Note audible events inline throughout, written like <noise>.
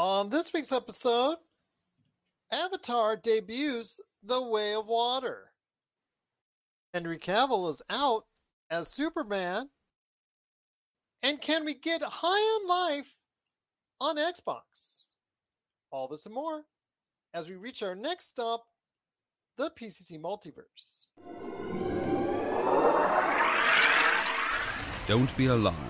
On this week's episode, Avatar debuts The Way of Water. Henry Cavill is out as Superman. And can we get high on life on Xbox? All this and more as we reach our next stop, the PCC Multiverse. Don't be alarmed.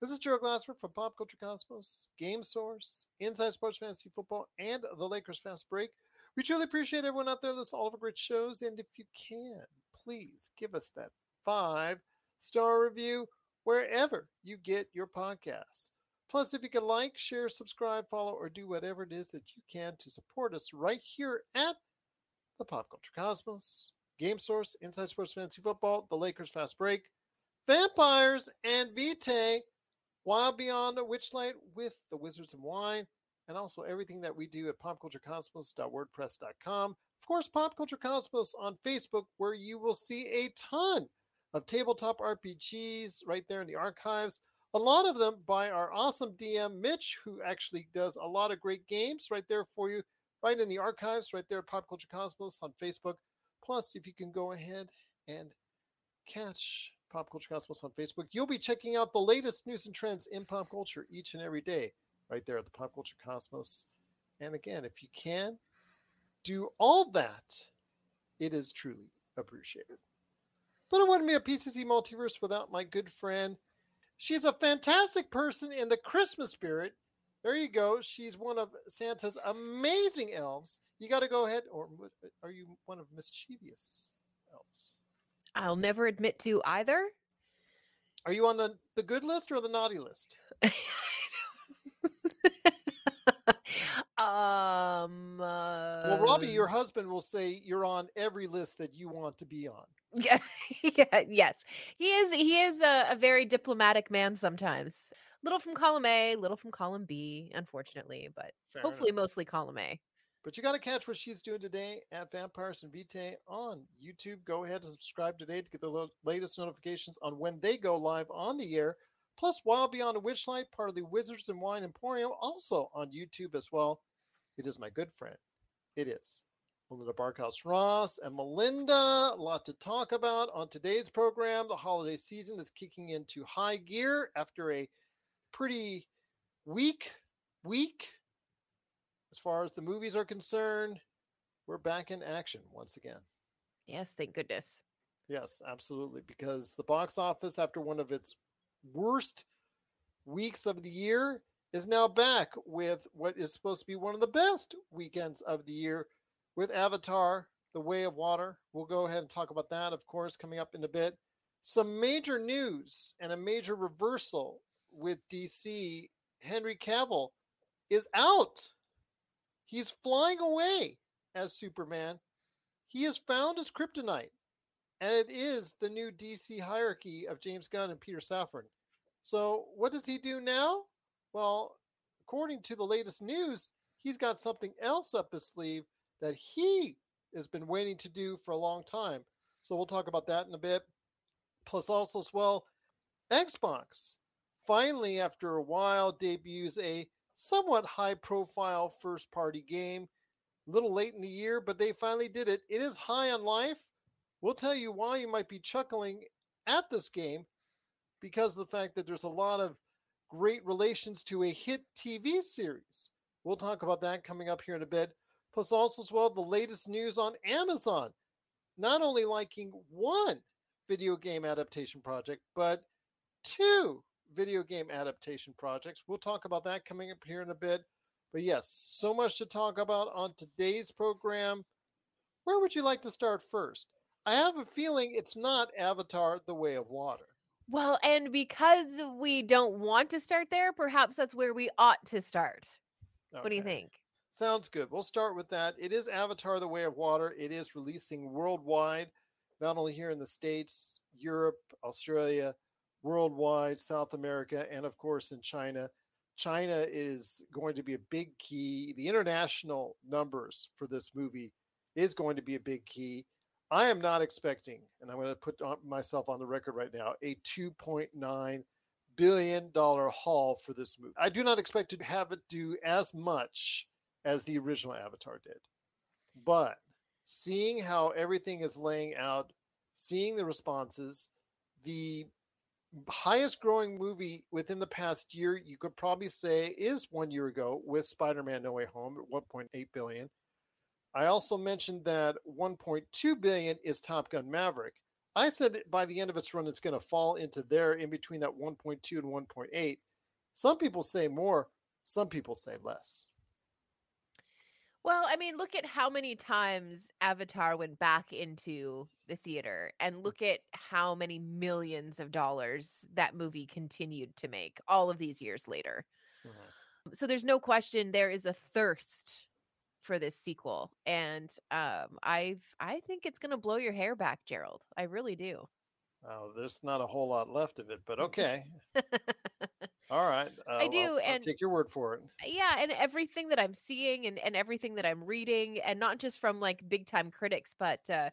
This is Joe Glassford from Pop Culture Cosmos, Game Source, Inside Sports Fantasy Football, and the Lakers Fast Break. We truly appreciate everyone out there that's all of our great shows. And if you can, please give us that five star review wherever you get your podcasts. Plus, if you can like, share, subscribe, follow, or do whatever it is that you can to support us right here at the Pop Culture Cosmos, Game Source, Inside Sports Fantasy Football, the Lakers Fast Break, Vampires, and Vitae, Wild Beyond Witchlight with the Wizards and Wine, and also everything that we do at popculturecosmos.wordpress.com. Of course, Pop Culture Cosmos on Facebook, where you will see a ton of tabletop RPGs right there in the archives. A lot of them by our awesome DM, Mitch, who actually does a lot of great games right there for you, right in the archives, right there at Pop Culture Cosmos on Facebook. Plus, if you can go ahead and catch Pop Culture Cosmos on Facebook, you'll be checking out the latest news and trends in pop culture each and every day right there at the Pop Culture Cosmos. And again, if you can do all that, it is truly appreciated. But it wouldn't be a PCC multiverse without my good friend. She's a fantastic person in the Christmas spirit. There you go. She's one of Santa's amazing elves. You got to go ahead, or are you one of mischievous? I'll never admit to either. Are you on the, the good list or the naughty list? <laughs> um. Uh, <laughs> Well, Robbie, your husband will say you're on every list that you want to be on. Yeah, <laughs> yeah, yes. He is. He is a, a very diplomatic man. Sometimes, little from column A, little from column B. Unfortunately, but Fair hopefully, enough. mostly column A. But you got to catch what she's doing today at Vampires and Vitae on YouTube. Go ahead and subscribe today to get the latest notifications on when they go live on the air. Plus, Wild Beyond a Witchlight, part of the Wizards and Wine Emporium, also on YouTube as well. It is my good friend. It is Melinda Barkhouse Ross and Melinda. A lot to talk about on today's program. The holiday season is kicking into high gear after a pretty weak week as far as the movies are concerned, we're back in action once again. Yes, thank goodness. Yes, absolutely. Because the box office, after one of its worst weeks of the year, is now back with what is supposed to be one of the best weekends of the year with Avatar, The Way of Water. We'll go ahead and talk about that, of course, coming up in a bit. Some major news and a major reversal with DC. Henry Cavill is out. He's flying away as Superman. He has found his kryptonite, and it is the new DC hierarchy of James Gunn and Peter Safran. So, what does he do now? Well, according to the latest news, he's got something else up his sleeve that he has been waiting to do for a long time. So, we'll talk about that in a bit. Plus, also, as well, Xbox finally, after a while, debuts a somewhat high profile first party game. A little late in the year, but they finally did it. It is high on life. We'll tell you why you might be chuckling at this game because of the fact that there's a lot of great relations to a hit TV series. We'll talk about that coming up here in a bit. Plus, also, as well, the latest news on Amazon. Not only liking one video game adaptation project, but two video game adaptation projects. We'll talk about that coming up here in a bit. But yes, so much to talk about on today's program. Where would you like to start first? I have a feeling it's not Avatar The Way of Water. Well, and because we don't want to start there, perhaps that's where we ought to start. What do you think? Sounds good. We'll start with that. It is Avatar: The Way of Water. It is releasing worldwide, not only here in the states, Europe, Australia, worldwide, South America, and of course in China. China is going to be a big key. The international numbers for this movie is going to be a big key. I am not expecting, and I'm going to put myself on the record right now, a 2.9 billion dollar haul for this movie. I do not expect to have it do as much as the original Avatar did. But seeing how everything is laying out, seeing the responses, the highest growing movie within the past year, you could probably say is one year ago with Spider Man No Way Home at 1.8 billion. I also mentioned that 1.2 billion is Top Gun Maverick. I said by the end of its run, it's going to fall into there in between that 1.2 and 1.8. Some people say more, some people say less. Well, I mean, look at how many times Avatar went back into the theater Mm. and look at how many millions of dollars that movie continued to make all of these years later. So there's no question there is a thirst for this sequel and um I've I think it's going to blow your hair back, Gerald. I really do. Oh, there's not a whole lot left of it, but <laughs> okay. All right. Uh, do, I'll, I'll and- take your word for it. yeah and everything that i'm seeing and, and everything that i'm reading and not just from like big time critics but uh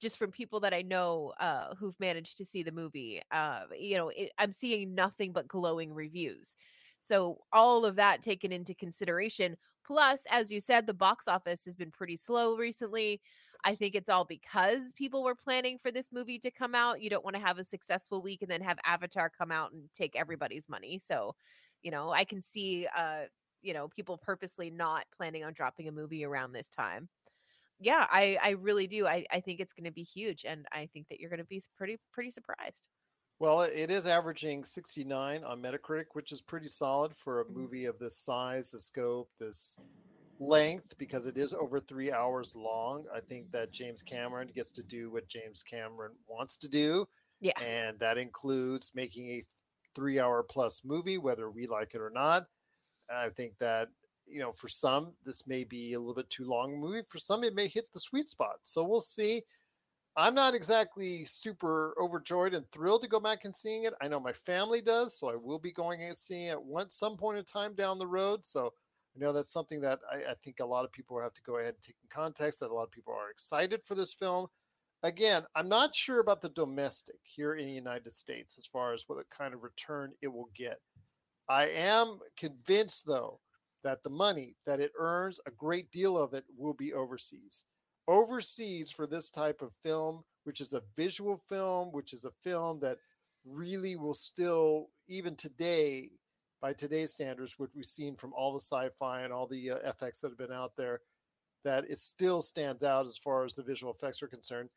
just from people that i know uh who've managed to see the movie uh you know it, i'm seeing nothing but glowing reviews so all of that taken into consideration plus as you said the box office has been pretty slow recently i think it's all because people were planning for this movie to come out you don't want to have a successful week and then have avatar come out and take everybody's money. So you know i can see uh you know people purposely not planning on dropping a movie around this time. Yeah i i really do. I i think it's going to be huge and i think that you're going to be pretty pretty surprised. Well, it is averaging 69 on Metacritic, which is pretty solid for a Mhm. movie of this size, the scope, this length, because it is over three hours long. I think that James Cameron gets to do what James Cameron wants to do. yeah. and that includes making a three hour plus movie whether we like it or not. I think that you know for some this may be a little bit too long a movie. For some it may hit the sweet spot. So we'll see. I'm not exactly super overjoyed and thrilled to go back and seeing it. I know my family does so i will be going and seeing it once some point in time down the road. So i know that's something that I, I think a lot of people have to go ahead and take in context that a lot of people are excited for this film again, I'm not sure about the domestic here in the United States as far as what kind of return it will get. I am convinced, though, that the money that it earns, a great deal of it will be overseas. Overseas for this type of film, which is a visual film, which is a film that really will still, even today, by today's standards, what we've seen from all the sci-fi and all the uh, FX that have been out there, that it still stands out as far as the visual effects are concerned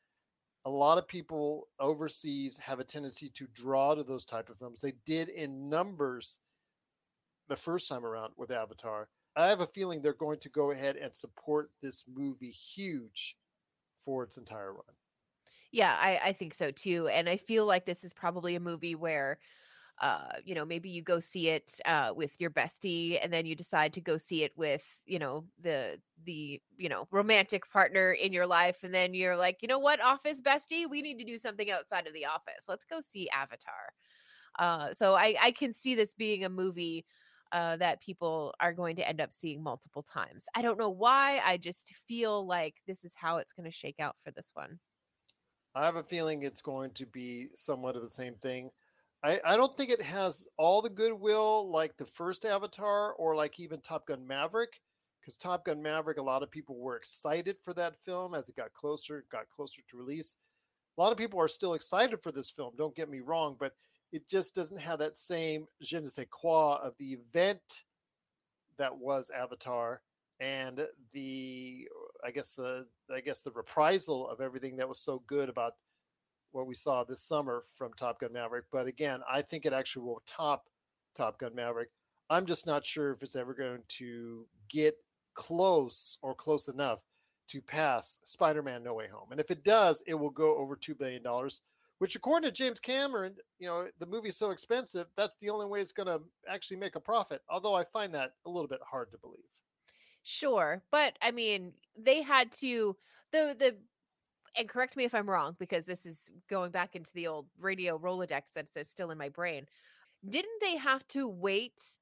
a lot of people overseas have a tendency to draw to those type of films. They did in numbers the first time around with Avatar. I have a feeling they're going to go ahead and support this movie huge for its entire run. yeah i i think so too and i feel like this is probably a movie where uh you know maybe you go see it uh with your bestie and then you decide to go see it with you know the the you know romantic partner in your life and then you're like you know what office bestie we need to do something outside of the office let's go see avatar uh so i i can see this being a movie uh, that people are going to end up seeing multiple times. I don't know why. I just feel like this is how it's going to shake out for this one. I have a feeling it's going to be somewhat of the same thing. I, I don't think it has all the goodwill like the first Avatar or like even Top Gun Maverick, because Top Gun Maverick, a lot of people were excited for that film as it got closer, got closer to release. A lot of people are still excited for this film. Don't get me wrong, but it just doesn't have that same je ne sais quoi of the event that was Avatar and the I guess the I guess the reprisal of everything that was so good about what we saw this summer from Top Gun Maverick. But again, I think it actually will top Top Gun Maverick. I'm just not sure if it's ever going to get close or close enough to pass Spider-Man No Way Home. And if it does, it will go over 2 billion dollars, which according to James Cameron, you know, the movie's so expensive, that's the only way it's going to actually make a profit. Although I find that a little bit hard to believe. Sure, but I mean, they had to the the and correct me if I'm wrong because this is going back into the old radio Rolodex that's still in my brain. Didn't they have to wait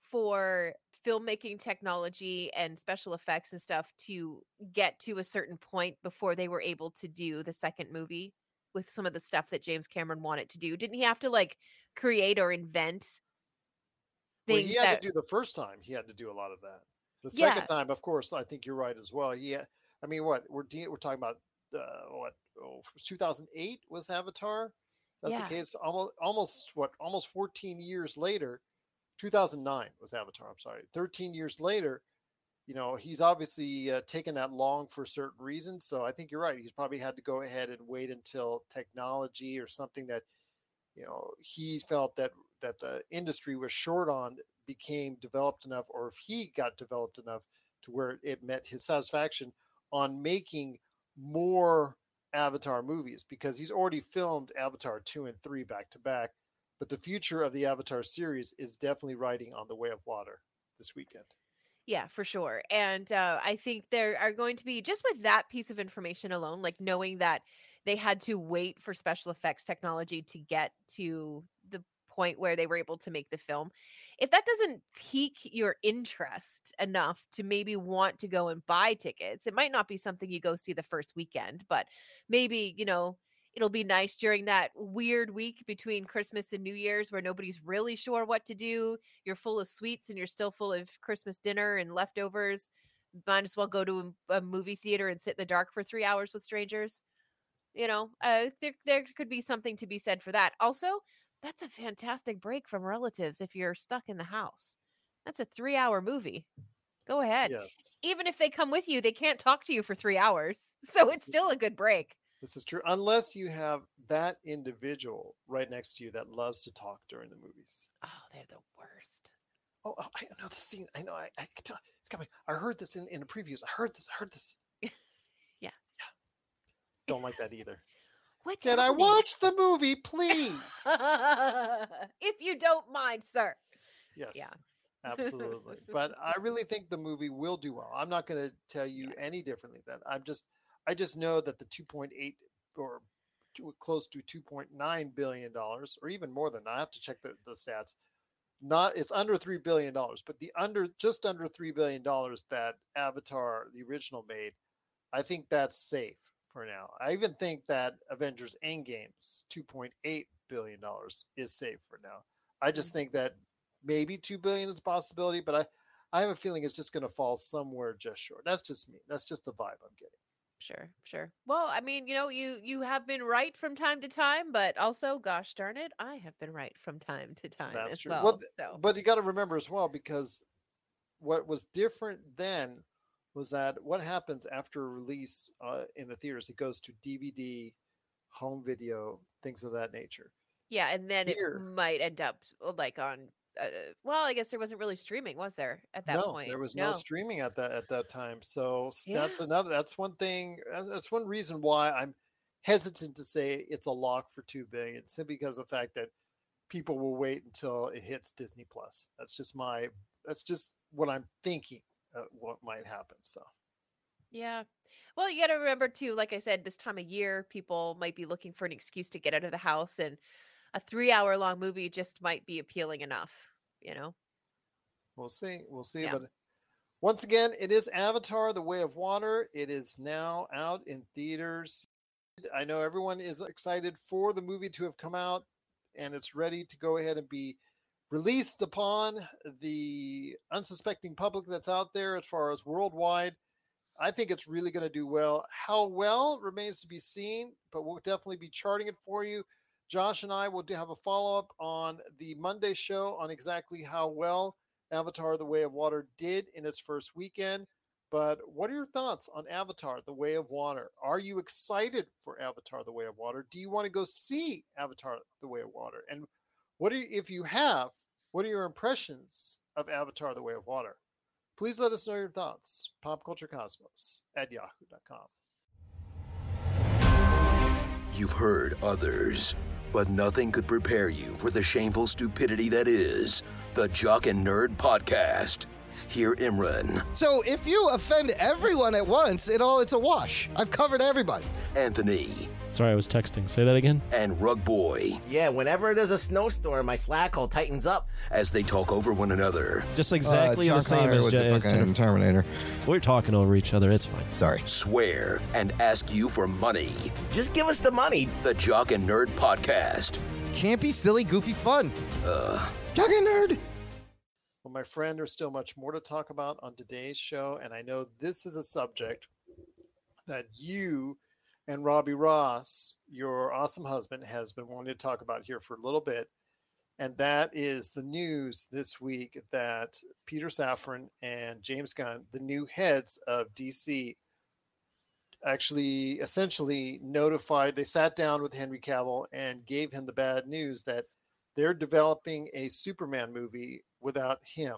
for filmmaking technology and special effects and stuff to get to a certain point before they were able to do the second movie with some of the stuff that James Cameron wanted to do? Didn't he have to like create or invent Well, things he had that to do the first time. He had to do a lot of that. The Yeah. second time, of course, I think you're right as well. Yeah, I mean, what we're de- we're talking about? Uh, what? Oh, 2008 was Avatar. That's Yeah. the case. Almost, almost what? Almost 14 years later, 2009 was Avatar. I'm sorry. 13 years later, you know, he's obviously uh, taken that long for certain reasons. So I think you're right. He's probably had to go ahead and wait until technology or something that you know he felt that that the industry was short on became developed enough or if he got developed enough to where it met his satisfaction on making more avatar movies because he's already filmed avatar 2 and 3 back to back but the future of the avatar series is definitely riding on the way of water this weekend Yeah, for sure. And uh, I think there are going to be just with that piece of information alone, like knowing that they had to wait for special effects technology to get to the point where they were able to make the film. If that doesn't pique your interest enough to maybe want to go and buy tickets, it might not be something you go see the first weekend, but maybe, you know, it'll be nice during that weird week between Christmas and New Year's where nobody's really sure what to do you're full of sweets and you're still full of Christmas dinner and leftovers, might as well go to a, movie theater and sit in the dark for three hours with strangers. You know, uh, there there could be something to be said for that. Also, that's a fantastic break from relatives if you're stuck in the house. That's a three hour movie. Go ahead. yes Even if they come with you, they can't talk to you for three hours. <laughs> So it's still a good break. this is true unless you have that individual right next to you that loves to talk during the movies Oh, they're the worst. Oh, oh, I know the scene. I know. I, I can tell. It's coming. I heard this in, in the previews. I heard this. I heard this. <laughs> Yeah. Yeah. Don't like that either. What's Can I watch the movie, please? <laughs> if you don't mind, sir. yes. Yeah. <laughs> Absolutely. But I really think the movie will do well. I'm not going to tell you any differently than I'm just I just know that the 2.8 or to- close to 2.9 billion dollars or even more than. I have to check the, the stats. Not it's under 3 billion dollars, but the under just under 3 billion dollars that Avatar the original made, I think that's safe for now. I even think that Avengers Endgame's 2.8 billion dollars is safe for now. I just mm-hmm. think that maybe 2 billion is a possibility, but I I have a feeling it's just going to fall somewhere just short. That's just me. That's just the vibe I'm getting. Sure, sure. Well, I mean, you know, you you have been right from time to time, but also, gosh darn it, I have been right from time to time That's as true. well. Well, so But you got to remember as well because what was different then was that what happens after release uh, in the theaters, it goes to DVD, home video, things of that nature. yeah, and then Here- it might end up uh, like on. Uh, well, I guess there wasn't really streaming, was there, at that no, point? there was no. streaming at that at that time. So s- that's another. That's one thing. that's- That's one reason why I'm hesitant to say it's a lock for two billion, simply because of the fact that people will wait until it hits Disney Plus. That's just my. That's just what I'm thinking. Uh, what might happen. So Yeah. Well, you got to remember too, like I said, this time of year, people might be looking for an excuse to get out of the house, and a three-hour long movie just might be appealing enough. You know. we'll see. We'll see. Yeah. But once again, it is Avatar: The Way of Water. It is now out in theaters. I know everyone is excited for the movie to have come out, and it's ready to go ahead and be released upon the unsuspecting public that's out there as far as worldwide. I think it's really going to do well. How well remains to be seen, but we'll definitely be charting it for you. Josh and I will have a follow up on the Monday show on exactly how well Avatar: The Way of Water did in its first weekend. But what are your thoughts on Avatar: The Way of Water? Are you excited for Avatar: The Way of Water? Do you want to go see Avatar: The Way of Water? And what are you, if you have? What are your impressions of Avatar: The Way of Water? Please let us know your thoughts. Popculturecosmos at yahoo.com. You've heard others, but nothing could prepare you for the shameful stupidity that is the Jock and Nerd Podcast. Here, Imran, So if you offend everyone at once, it all it's a wash. I've covered everybody. Anthony, Sorry, I was texting. Say that again. and Rug Boy Yeah, whenever there's a snowstorm, my slack hole tightens up. as they talk over one another. Just exactly Uh, the same as, was Je- the as fucking Jennifer. Terminator. We're talking over each other. It's fine. Sorry. Swear and ask you for money. Just give us the money. The Jock and Nerd Podcast. Can't be silly, goofy fun. Uh, Jock and Nerd. Well, my friend, there's still much more to talk about on today's show, and I know this is a subject that you and Robbie Ross, your awesome husband, has been wanting to talk about here for a little bit. And that is the news this week that Peter Safran and James Gunn, the new heads of DC, actually essentially notified, they sat down with Henry Cavill and gave him the bad news that they're developing a Superman movie without him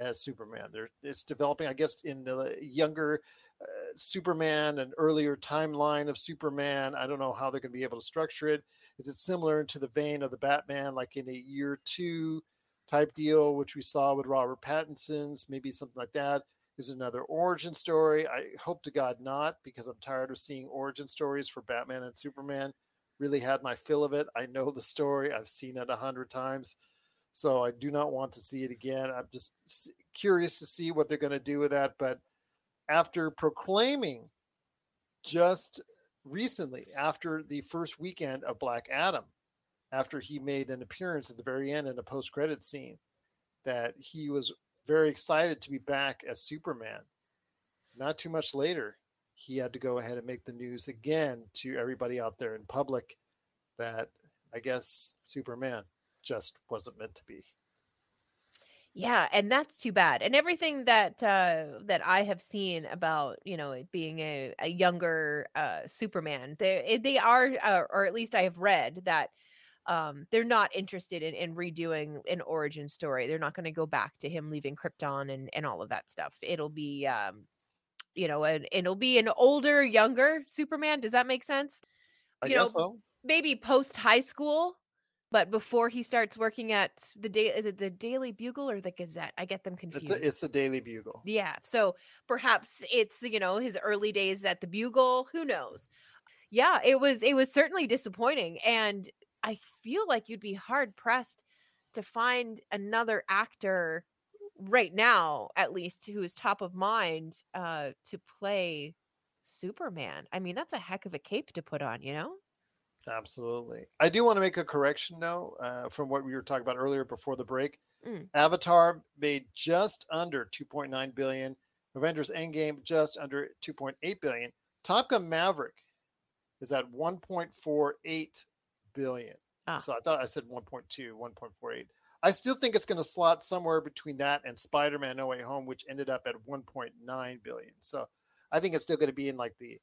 as Superman. They're, it's developing, I guess, in the younger Superman, an earlier timeline of Superman. I don't know how they're going to be able to structure it. Is it similar to the vein of the Batman, like in a year two type deal, which we saw with Robert Pattinson's, maybe something like that? Is another origin story? I hope to God not, because I'm tired of seeing origin stories for Batman and Superman. Really had my fill of it. I know the story. I've seen it a hundred times, so I do not want to see it again. I'm just curious to see what they're going to do with that. But after proclaiming just recently, after the first weekend of Black Adam, after he made an appearance at the very end in a post-credit scene, that he was very excited to be back as Superman. Not too much later, he had to go ahead and make the news again to everybody out there in public that I guess Superman just wasn't meant to be. Yeah, and that's too bad. And everything that uh that I have seen about, you know, it being a, a younger uh Superman, they they are uh, or at least I have read that um they're not interested in, in redoing an origin story. They're not going to go back to him leaving Krypton and and all of that stuff. It'll be um you know, and it'll be an older, younger Superman. Does that make sense? I You know, guess so. maybe post high school, but before he starts working at the day is it the Daily Bugle or the Gazette? I get them confused. It's, a, it's the Daily Bugle. yeah. So perhaps it's you know his early days at the Bugle. Who knows? Yeah, it was it was certainly disappointing, and I feel like you'd be hard pressed to find another actor right now, at least, who is top of mind uh, to play Superman. I mean, that's a heck of a cape to put on, you know. Absolutely. I do want to make a correction, though, uh, from what we were talking about earlier before the break. Mm. Avatar made just under 2.9 billion. Avengers Endgame just under 2.8 billion. Top Gun Maverick is at 1.48 billion. Ah. So I thought I said 1.2, 1.48. I still think it's going to slot somewhere between that and Spider-Man No Way Home, which ended up at 1.9 billion. So I think it's still going to be in like the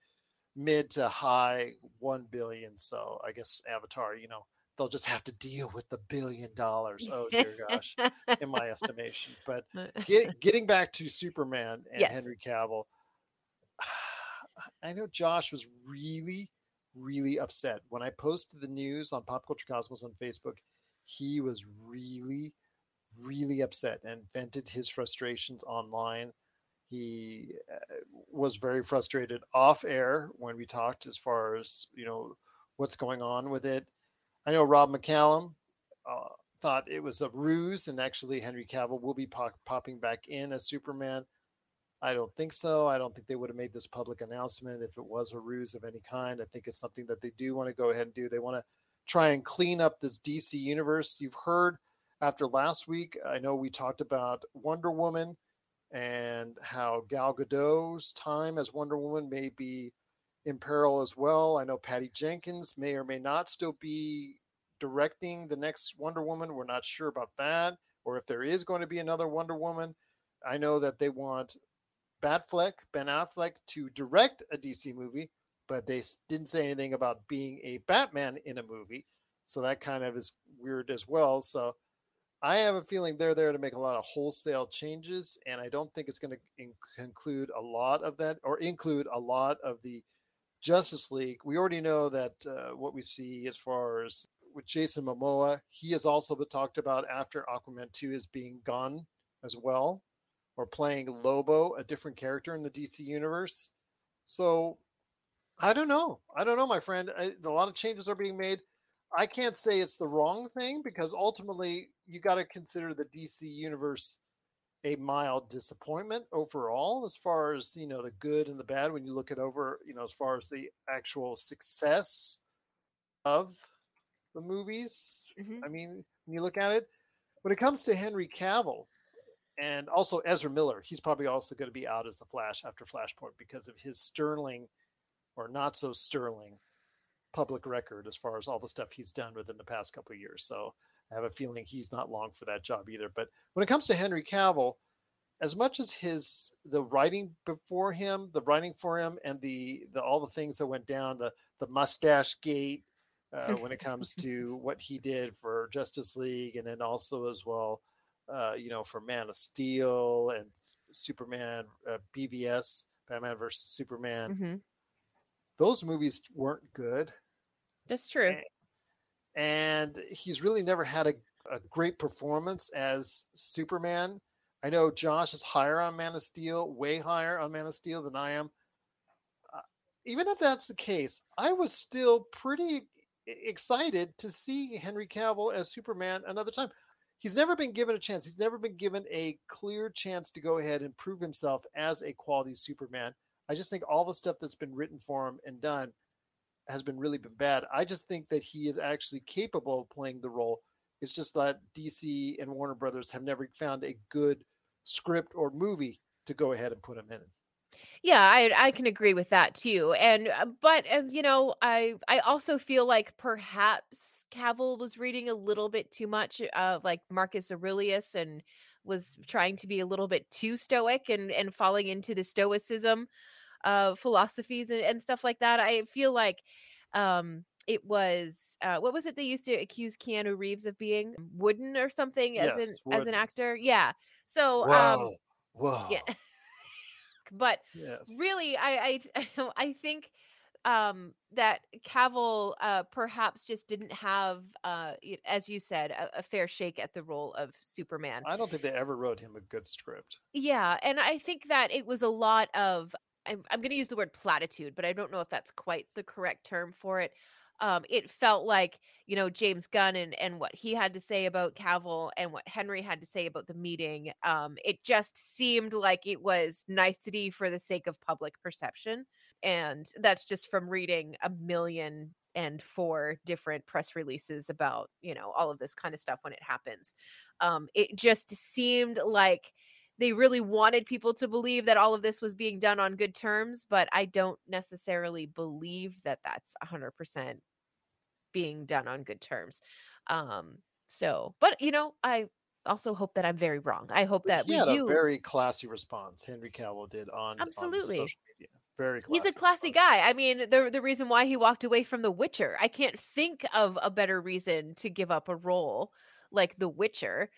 mid to high 1 billion. So I guess Avatar, you know, they'll just have to deal with the billion dollars. Oh <laughs> dear gosh, in my estimation. <laughs> But get, getting back to Superman and Yes. Henry Cavill, <sighs> I know Josh was really, really upset when I posted the news on Pop Culture Cosmos on Facebook. He was really, really upset and vented his frustrations online. He uh, was very frustrated off air when we talked as far as you know what's going on with it. I know Rob McCallum uh, thought it was a ruse, and actually Henry Cavill will be pop- popping back in as Superman. I don't think so. I don't think they would have made this public announcement if it was a ruse of any kind. I think it's something that they do want to go ahead and do. They want to try and clean up this DC universe. You've heard after last week, I know we talked about Wonder Woman and how Gal Gadot's time as Wonder Woman may be in peril as well. I know Patty Jenkins may or may not still be directing the next Wonder Woman. We're not sure about that, or if there is going to be another Wonder Woman. I know that they want Batfleck, Ben Affleck, to direct a DC movie, but they didn't say anything about being a Batman in a movie. So that kind of is weird as well. So I have a feeling they're there to make a lot of wholesale changes, and I don't think it's going to in- conclude a lot of that or include a lot of the Justice League, we already know that uh, what we see as far as with Jason Momoa, he has also been talked about after Aquaman 2 is being gone as well, or playing Lobo, a different character in the DC universe. So I don't know. I don't know, my friend. I, a lot of changes are being made. I can't say it's the wrong thing because ultimately you got to consider the DC universe a mild disappointment overall as far as you know the good and the bad when you look it over you know as far as the actual success of the movies Mhm. i mean when you look at it when it comes to henry cavill and also ezra miller he's probably also going to be out as the flash after flashpoint because of his sterling or not so sterling public record as far as all the stuff he's done within the past couple of years so i have a feeling he's not long for that job either but when it comes to Henry Cavill, as much as his the writing before him, the writing for him, and the the all the things that went down, the the mustache gate, uh, when it comes to <laughs> what he did for Justice League, and then also as well, uh, you know, for Man of Steel and Superman, uh, BVS, Batman versus Superman. Mhm. Those movies weren't good That's true. and he's really never had a, a great performance as Superman. I know Josh is higher on Man of Steel, way higher on Man of Steel than I am. Uh, even if that's the case, I was still pretty excited to see Henry Cavill as Superman another time. He's never been given a chance. He's never been given a clear chance to go ahead and prove himself as a quality Superman. I just think all the stuff that's been written for him and done has been really been bad. I just think that he is actually capable of playing the role. It's just that DC and Warner Brothers have never found a good script or movie to go ahead and put him in. Yeah, I I can agree with that too. And uh, but um, you know, I I also feel like perhaps Cavill was reading a little bit too much uh like Marcus Aurelius and was trying to be a little bit too stoic and and falling into the stoicism uh philosophies and, and stuff like that. I feel like um it was uh what was it they used to accuse Keanu Reeves of being wooden or something as Yes, an as an actor? Yeah. So um Whoa, whoa, yeah. <laughs> but yes, really i i <laughs> i think um that cavill uh perhaps just didn't have uh as you said a, a fair shake at the role of superman I don't think they ever wrote him a good script. yeah and i think that it was a lot of i'm, I'm going to use the word platitude but i don't know if that's quite the correct term for it um, it felt like you know James Gunn and and what he had to say about Cavill and what Henry had to say about the meeting. Um, it just seemed like it was nicety for the sake of public perception, and that's just from reading a million and four different press releases about you know all of this kind of stuff when it happens. Um, it just seemed like they really wanted people to believe that all of this was being done on good terms, but I don't necessarily believe that that's 100% being done on good terms. Um so, but you know, I also hope that I'm very wrong. I hope that he we had do a very classy response. Henry Cavill did on on Absolutely. social media. Very classy. He's a classy response. guy. I mean, the the reason why he walked away from The Witcher, I can't think of a better reason to give up a role like The Witcher,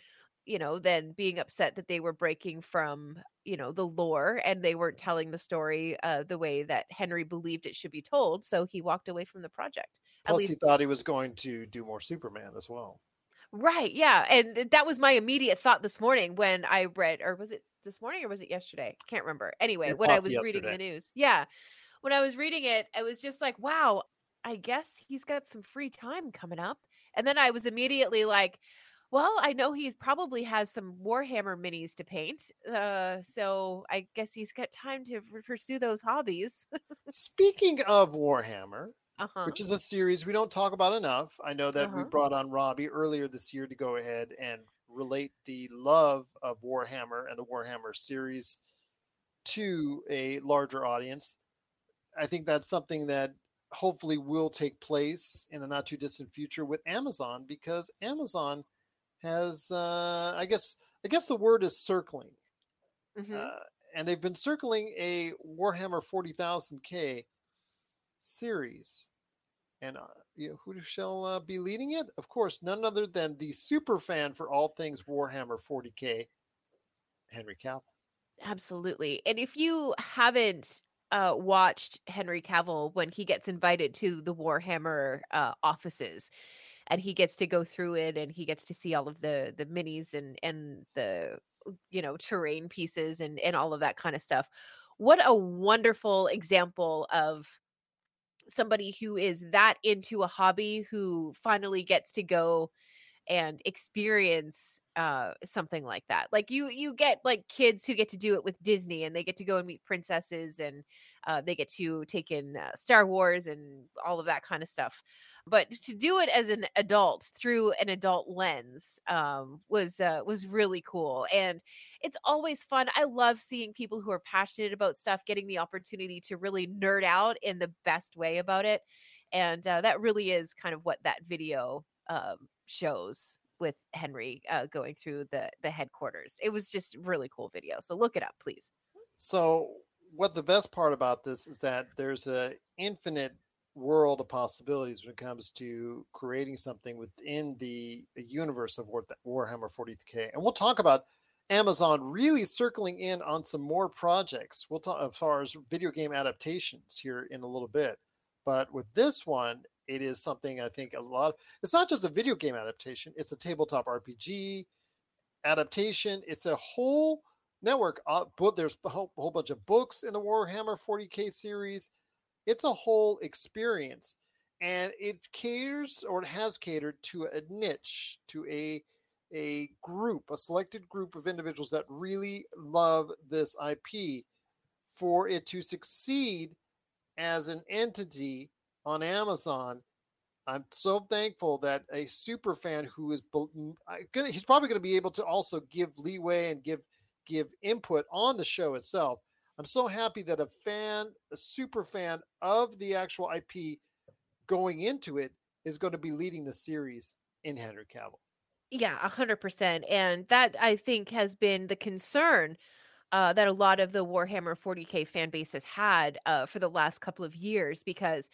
you know, than being upset that they were breaking from, you know, the lore and they weren't telling the story uh, the way that Henry believed it should be told. So he walked away from the project. At least he thought he was going to do more Superman as well. Right. Yeah. And th- that was my immediate thought this morning when I read, or was it this morning or was it yesterday? I can't remember. Anyway, It when I was reading the news. Yeah. When I was reading it, I was just like, wow, I guess he's got some free time coming up. And then I was immediately like, well, I know he probably has some Warhammer minis to paint. Uh, so I guess he's got time to r- pursue those hobbies. <laughs> Speaking of Warhammer, uh-huh. which is a series we don't talk about enough. I know that we Uh-huh. brought on Robbie earlier this year to go ahead and relate the love of Warhammer and the Warhammer series to a larger audience. I think that's something that hopefully will take place in the not too distant future with Amazon because Amazon has uh, I guess I guess the word is circling. Mhm. Uh, and they've been circling a Warhammer 40,000K series. And uh, you know, who shall uh, be leading it? Of course, none other than the super fan for all things Warhammer 40K, Henry Cavill. Absolutely. And if you haven't uh, watched Henry Cavill when he gets invited to the Warhammer uh, offices, and he gets to go through it, and he gets to see all of the the minis and and the you know terrain pieces and and all of that kind of stuff. What a wonderful example of somebody who is that into a hobby who finally gets to go and experience uh something like that. Like you you get like kids who get to do it with disney and they get to go and meet princesses and uh, they get to take in uh, star wars and all of that kind of stuff. But to do it as an adult through an adult lens um, was uh, was really cool. And it's always fun. I love seeing people who are passionate about stuff getting the opportunity to really nerd out in the best way about it. And uh, that really is kind of what that video um, shows with Henry uh, going through the the headquarters. It was just really cool video. So look it up, please. So what the best part about this is that there's a infinite world of possibilities when it comes to creating something within the universe of War- Warhammer 40k. And we'll talk about Amazon really circling in on some more projects. We'll talk as far as video game adaptations here in a little bit. But with this one, it is something I think a lot. It's not just a video game adaptation; it's a tabletop RPG adaptation. It's a whole network. Uh, but there's a whole, whole bunch of books in the Warhammer 40k series. It's a whole experience, and it caters or it has catered to a niche, to a a group, a selected group of individuals that really love this IP. For it to succeed as an entity on Amazon, I'm so thankful that a super fan who is he's probably going to be able to also give leeway and give give input on the show itself. I'm so happy that a fan, a super fan of the actual IP going into it is going to be leading the series in Henry Cavill. Yeah, a hundred percent. And that I think has been the concern uh, that a lot of the Warhammer 40k fan base has had uh, for the last couple of years because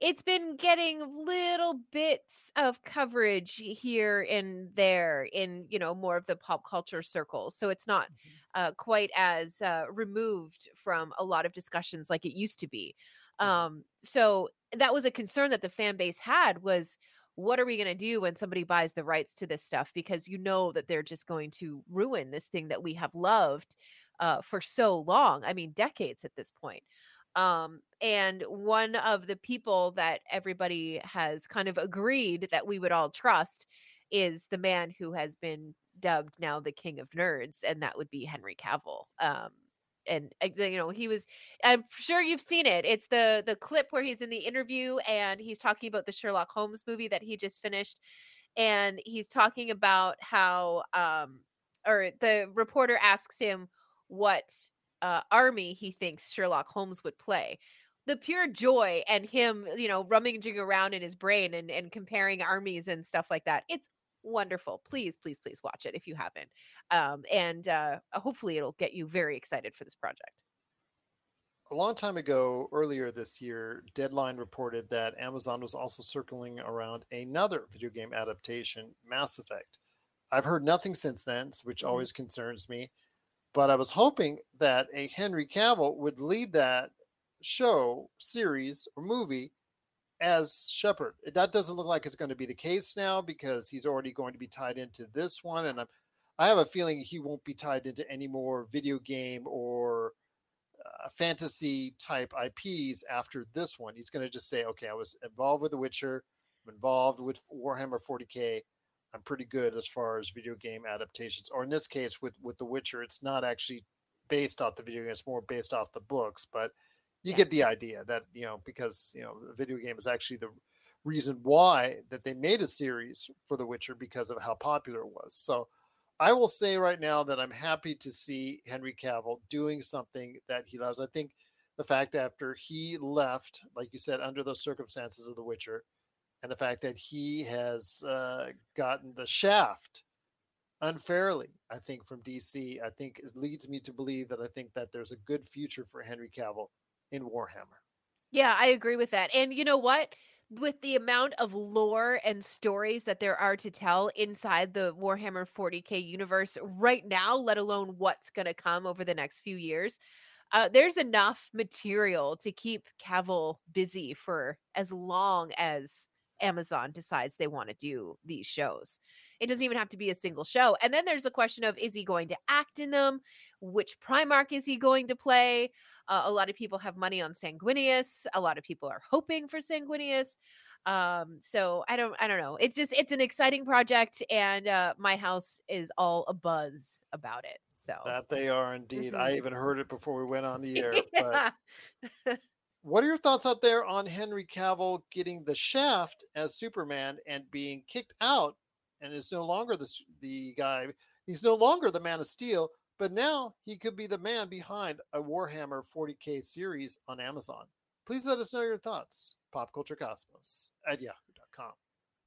it's been getting little bits of coverage here and there in you know more of the pop culture circles so it's not mm-hmm. uh, quite as uh, removed from a lot of discussions like it used to be mm-hmm. um, so that was a concern that the fan base had was what are we going to do when somebody buys the rights to this stuff because you know that they're just going to ruin this thing that we have loved uh, for so long i mean decades at this point um, and one of the people that everybody has kind of agreed that we would all trust is the man who has been dubbed now the king of nerds, and that would be Henry Cavill. Um, and you know he was i'm sure you've seen it it's the the clip where he's in the interview and he's talking about the sherlock holmes movie that he just finished and he's talking about how um or the reporter asks him what uh, army he thinks Sherlock Holmes would play. The pure joy and him, you know, rummaging around in his brain and, and comparing armies and stuff like that. It's wonderful. Please, please, please watch it if you haven't. Um, and uh, hopefully it'll get you very excited for this project. A long time ago, earlier this year, Deadline reported that Amazon was also circling around another video game adaptation, Mass Effect. I've heard nothing since then, which mm-hmm. always concerns me. But I was hoping that a Henry Cavill would lead that show, series, or movie as Shepard. That doesn't look like it's going to be the case now because he's already going to be tied into this one, and I'm, I have a feeling he won't be tied into any more video game or uh, fantasy type IPs after this one. He's going to just say, "Okay, I was involved with The Witcher, I'm involved with Warhammer 40k. I'm pretty good as far as video game adaptations. Or in this case, with with The Witcher, it's not actually based off the video game; it's more based off the books. But you yeah. get the idea that you know because you know the video game is actually the reason why that they made a series for The Witcher because of how popular it was. So I will say right now that I'm happy to see Henry Cavill doing something that he loves. I think the fact after he left, like you said, under those circumstances of The Witcher, and the fact that he has uh, gotten the shaft unfairly, I think, from DC, I think it leads me to believe that I think that there's a good future for Henry Cavill in Warhammer. Yeah, I agree with that. And you know what? With the amount of lore and stories that there are to tell inside the Warhammer 40K universe right now, let alone what's going to come over the next few years, uh, there's enough material to keep Cavill busy for as long as Amazon decides they want to do these shows. It doesn't even have to be a single show. And then there's the question of is he going to act in them? Which Primarch is he going to play? Uh, a lot of people have money on Sanguinius. A lot of people are hoping for Sanguinius. Um, so I don't, I don't know. It's just, it's an exciting project, and uh, my house is all a buzz about it. So That they are indeed. I Mhm. even heard it before we went on the <laughs> air. yeah. But <laughs> what are your thoughts out there on Henry Cavill getting the shaft as Superman and being kicked out and is no longer the the guy? He's no longer the Man of Steel, but now he could be the man behind a Warhammer 40k series on Amazon. Please let us know your thoughts. Popculturecosmos at yahoo.com.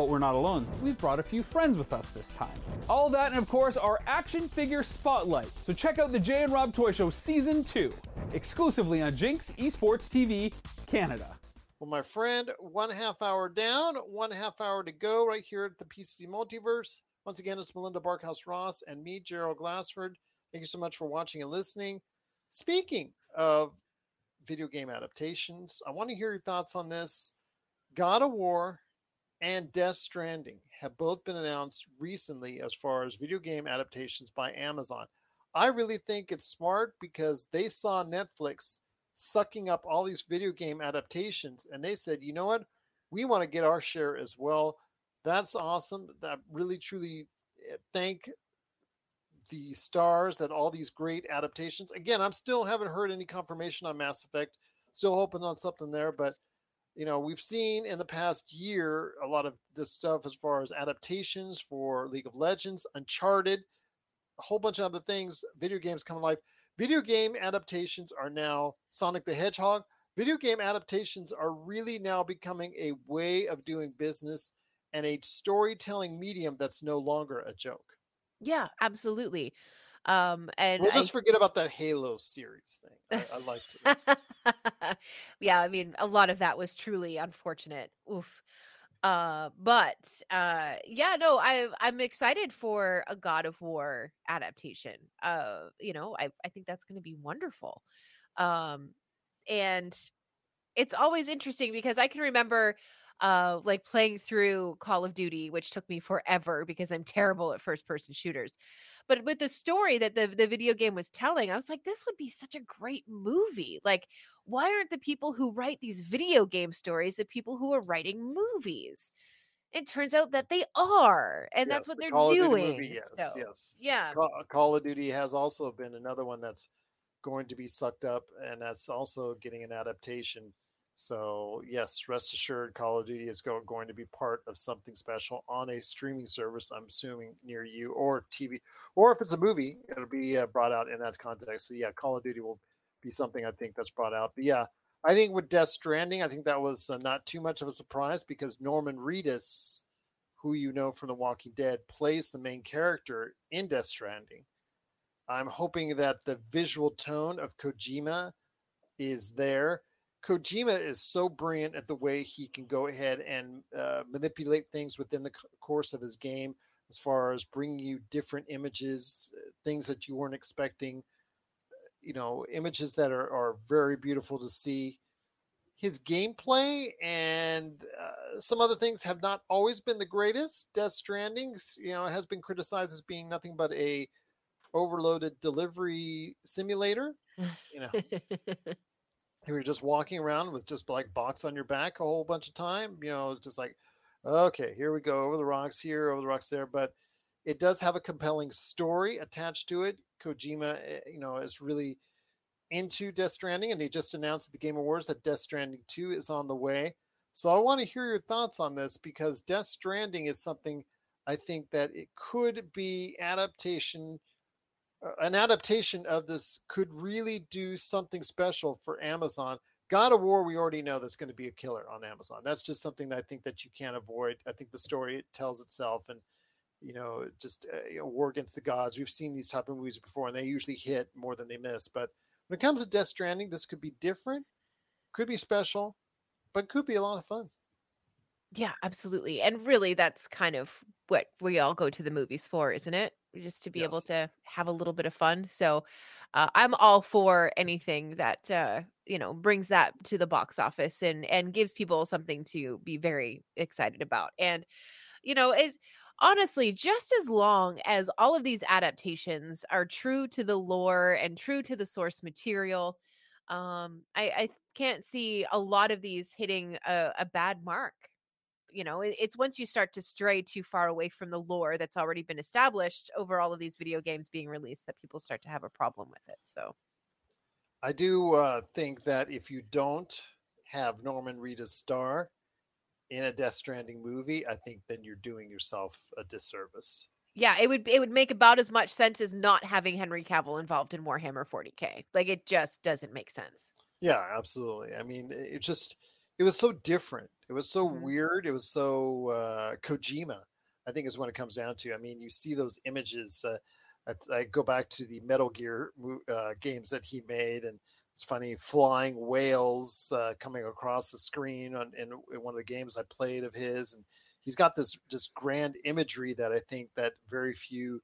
But we're not alone. We've brought a few friends with us this time. All that, and of course, our action figure spotlight. So check out the Jay and Rob Toy Show season two, exclusively on Jinx Esports TV Canada. Well, my friend, one half hour down, one half hour to go right here at the PC Multiverse. Once again, it's Melinda Barkhouse Ross and me, Gerald Glassford. Thank you so much for watching and listening. Speaking of video game adaptations, I want to hear your thoughts on this. God of War and Death Stranding have both been announced recently as far as video game adaptations by Amazon. I really think it's smart because they saw Netflix sucking up all these video game adaptations and they said, you know what? We want to get our share as well. That's awesome. That really truly eh, thank the stars that all these great adaptations. Again, I'm still haven't heard any confirmation on Mass Effect. Still hoping on something there, but you know, we've seen in the past year a lot of this stuff as far as adaptations for League of Legends, Uncharted, a whole bunch of other things, video games come to life. Video game adaptations are now Sonic the Hedgehog. Video game adaptations are really now becoming a way of doing business and a storytelling medium that's no longer a joke. Yeah, absolutely. Um, and We'll I just forget about that Halo series thing. I, I liked it. <laughs> yeah, I mean, a lot of that was truly unfortunate. Oof. Uh, but uh, yeah, no, I I'm excited for a God of War adaptation. Uh, you know, I I think that's going to be wonderful. Um, and it's always interesting because I can remember uh like playing through Call of Duty, which took me forever because I'm terrible at first person shooters. But with the story that the the video game was telling, I was like, this would be such a great movie. Like, why aren't the people who write these video game stories the people who are writing movies? It turns out that they are, and that's what the they're Call doing. movie, yes, so, yes. yeah. Ca- uh, Call of Duty has also been another one that's going to be sucked up, and that's also getting an adaptation. So yes, rest assured, Call of Duty is go- going to be part of something special on a streaming service. I'm assuming near you or TV, or if it's a movie, it'll be uh, brought out in that context. So yeah, Call of Duty will be something I think that's brought out. But yeah, I think with Death Stranding, I think that was uh, not too much of a surprise because Norman Reedus, who you know from The Walking Dead, plays the main character in Death Stranding. I'm hoping that the visual tone of Kojima is there. Kojima is so brilliant at the way he can go ahead and uh, manipulate things within the course of his game, as far as bringing you different images, uh, things that you weren't expecting, you know, images that are, are very beautiful to see. His gameplay and uh, some other things have not always been the greatest. Death Stranding, you know, has been criticized as being nothing but a overloaded delivery simulator. You know, <laughs> you were just walking around with just like box on your back a whole bunch of time. You know, just like, okay, here we go over the rocks here, over the rocks there. But it does have a compelling story attached to it. Kojima, eh, you know, is really into Death Stranding, and they just announced at the Game Awards that Death Stranding 2 is on the way. So I want to hear your thoughts on this because Death Stranding is something I think that it could be adaptation an adaptation of this could really do something special for Amazon. God of War, we already know that's going to be a killer on Amazon. That's just something that I think that you can't avoid. I think the story tells itself, and you know, just uh, you know, War Against the Gods. We've seen these type of movies before, and they usually hit more than they miss. But when it comes to Death Stranding, this could be different, could be special, but could be a lot of fun. Yeah, absolutely. And really, that's kind of what we all go to the movies for, isn't it? Just to be able to have a little bit of fun. So uh, I'm all for anything that uh, you know brings that to the box office and and gives people something to be very excited about. And you know, it's honestly just as long as all of these adaptations are true to the lore and true to the source material, um, I, I can't see a lot of these hitting a, a bad mark you know it's once you start to stray too far away from the lore that's already been established over all of these video games being released that people start to have a problem with it so I do uh, think that if you don't have Norman Reedus star in a Death Stranding movie, I think then you're doing yourself a disservice. yeah it would it would make about as much sense as not having henry cavill involved in warhammer 40k like it just doesn't make sense Yeah, absolutely. I mean, it it just it was so different. It was so Mhm. weird. It was so uh, Kojima. I think is what it comes down to. I mean, you see those images. Uh, I, I go back to the Metal Gear uh, games that he made, and it's funny flying whales uh, coming across the screen on, in, in one of the games I played of his, and he's got this just grand imagery that I think that very few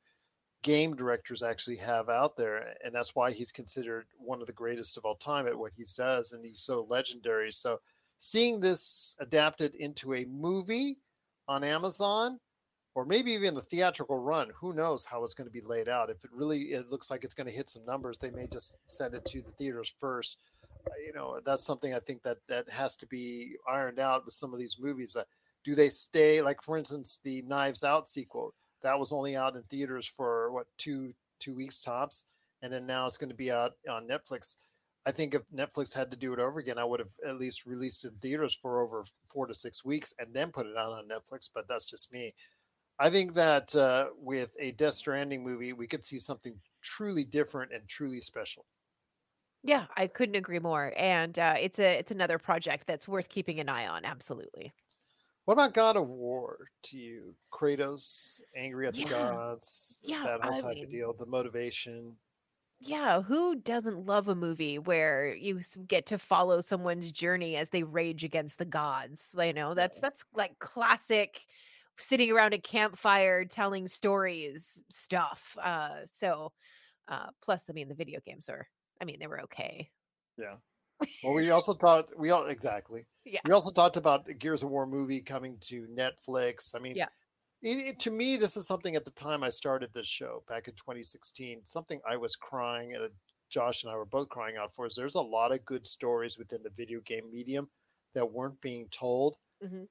game directors actually have out there and that's why he's considered one of the greatest of all time at what he does and he's so legendary so seeing this adapted into a movie on amazon or maybe even a theatrical run who knows how it's going to be laid out. If it really it looks like it's going to hit some numbers they may just send it to the theaters first. Uh, you know that's something i think that that has to be ironed out with some of these movies uh, do they stay like for instance the knives out sequel that was only out in theaters for what two two weeks tops and then now it's going to be out on netflix i think if netflix had to do it over again i would have at least released it in theaters for over four to six weeks and then put it out on netflix but that's just me. I think that uh, with a death stranding movie we could see something truly different and truly special. Yeah i couldn't agree more and uh, it's a it's another project that's worth keeping an eye on absolutely. What about god of war to you? Kratos angry at the Yeah. gods Yeah, that whole I type mean- of deal the motivation Yeah, who doesn't love a movie where you get to follow someone's journey as they rage against the gods? You know, that's that's like classic sitting around a campfire telling stories stuff. Uh so uh plus I mean the video games are I mean they were okay. Yeah. <laughs> Well, we also thought we all exactly. Yeah. We also talked about the Gears of War movie coming to Netflix. I mean, Yeah. It, it- to me, this is something at the time I started this show back in 2016. Something I was crying. Uh, Josh and I were both crying out for. Is there's a lot of good stories within the video game medium that weren't being told, Mhm.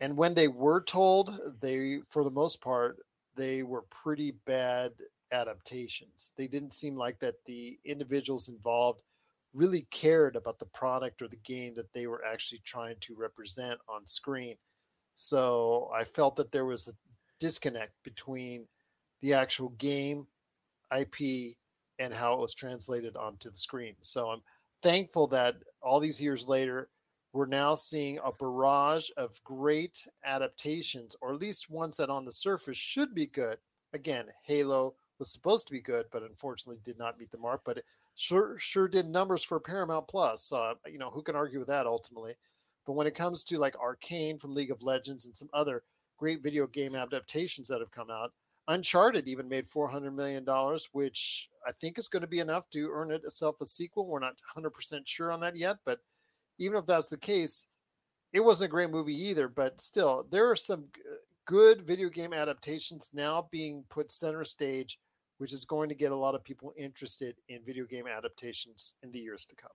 and when they were told, they, for the most part, they were pretty bad adaptations. They didn't seem like that the individuals involved really cared about the product or the game that they were actually trying to represent on screen. So I felt that there was a disconnect between the actual game IP and how it was translated onto the screen. So I'm thankful that all these years later, we're now seeing a barrage of great adaptations, or at least ones that on the surface should be good. Again, Halo was supposed to be good, but unfortunately did not meet the mark. But it sure sure did numbers for Paramount Plus. So you know who can argue with that ultimately. But when it comes to like Arcane from League of Legends and some other great video game adaptations that have come out, Uncharted even made four hundred million dollars, which I think is going to be enough to earn it itself a sequel. We're not hundred percent sure on that yet, but even if that's the case, it wasn't a great movie either. But still, there are some good video game adaptations now being put center stage, which is going to get a lot of people interested in video game adaptations in the years to come.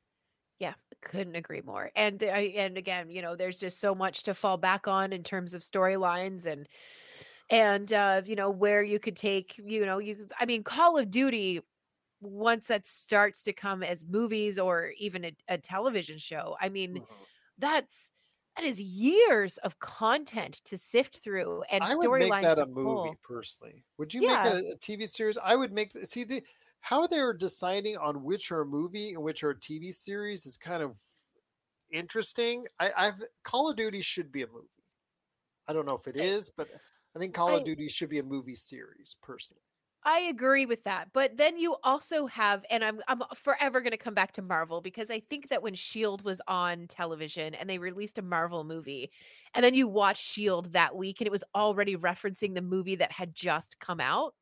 Yeah, couldn't agree more. And I and again, you know, there's just so much to fall back on in terms of storylines and and uh, you know, where you could take, you know, you I mean, Call of Duty once that starts to come as movies or even a, a television show. I mean, Mm-hmm. that's that is years of content to sift through and I would make that a movie pull. personally. Would you Yeah. make a, a TV series? I would make see the how they're deciding on which are a movie and which are a TV series is kind of interesting. I, I've Call of Duty should be a movie. I don't know if it is, but I think Call of I- Duty should be a movie series, personally. I agree with that. But then you also have, and I'm I'm forever gonna come back to Marvel because I think that when Shield was on television and they released a Marvel movie, and then you watch Shield that week and it was already referencing the movie that had just come out.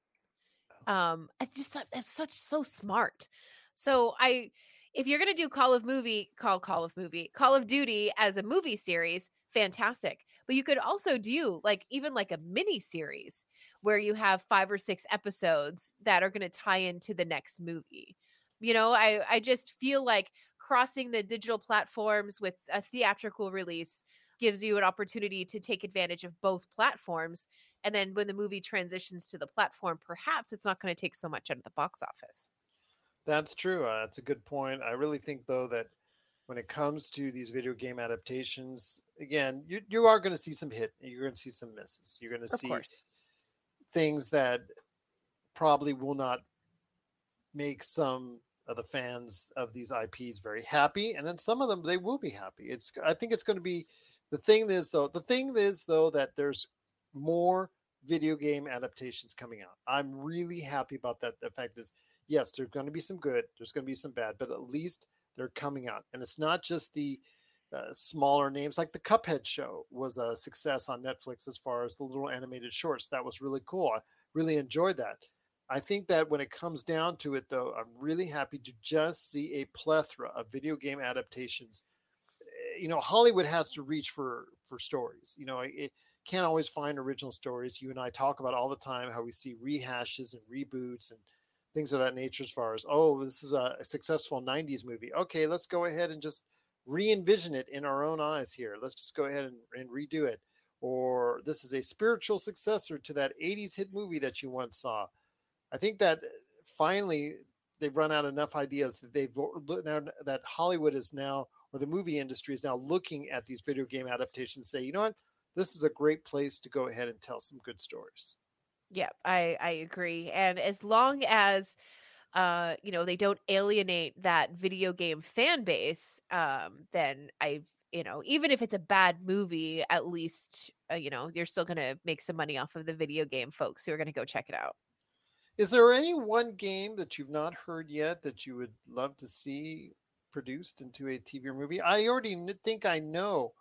Um, I just that's such so smart. So I if you're gonna do Call of Movie, call Call of Movie, Call of Duty as a movie series, fantastic. But you could also do like even like a mini series where you have five or six episodes that are to tie into the next movie. You know, I I just feel like crossing the digital platforms with a theatrical release gives you an opportunity to take advantage of both platforms and then when the movie transitions to the platform perhaps it's not going to take so much out of the box office. That's true. Uh, that's a good point. I really think, though, that when it comes to these video game adaptations, again, you, you are going to see some hit. You're going to see some misses. You're going to Of see course. things that probably will not make some of the fans of these IPs very happy, and then some of them they will be happy. It's I think it's going to be the thing is though the thing is though that there's more video game adaptations coming out. I'm really happy about that. The fact is, yes, there's going to be some good, there's going to be some bad, but at least they're coming out, and it's not just the uh, smaller names like the Cuphead show was a success on Netflix as far as the little animated shorts. That was really cool. I really enjoyed that. I think that when it comes down to it, though, I'm really happy to just see a plethora of video game adaptations. Eh, You know, Hollywood has to reach for for stories. You know, it can't always find original stories. You and I talk about all the time how we see rehashes and reboots and things of that nature. As far as oh, this is a successful '90s movie. Okay, let's go ahead and just re-envision it in our own eyes here. Let's just go ahead and, and redo it. Or this is a spiritual successor to that 80s hit movie that you once saw. I think that uh, finally they've run out enough ideas that they've now that Hollywood is now or the movie industry is now looking at these video game adaptations say, you know what, this is a great place to go ahead and tell some good stories. Yeah, I I agree. And as long as uh you know they don't alienate that video game fan base, um then I you know even if it's a bad movie, at least uh, you know you're still gonna make some money off of the video game folks who are gonna go check it out. Is there any one game that you've not heard yet that you would love to see produced into a TV or movie? I already think I know.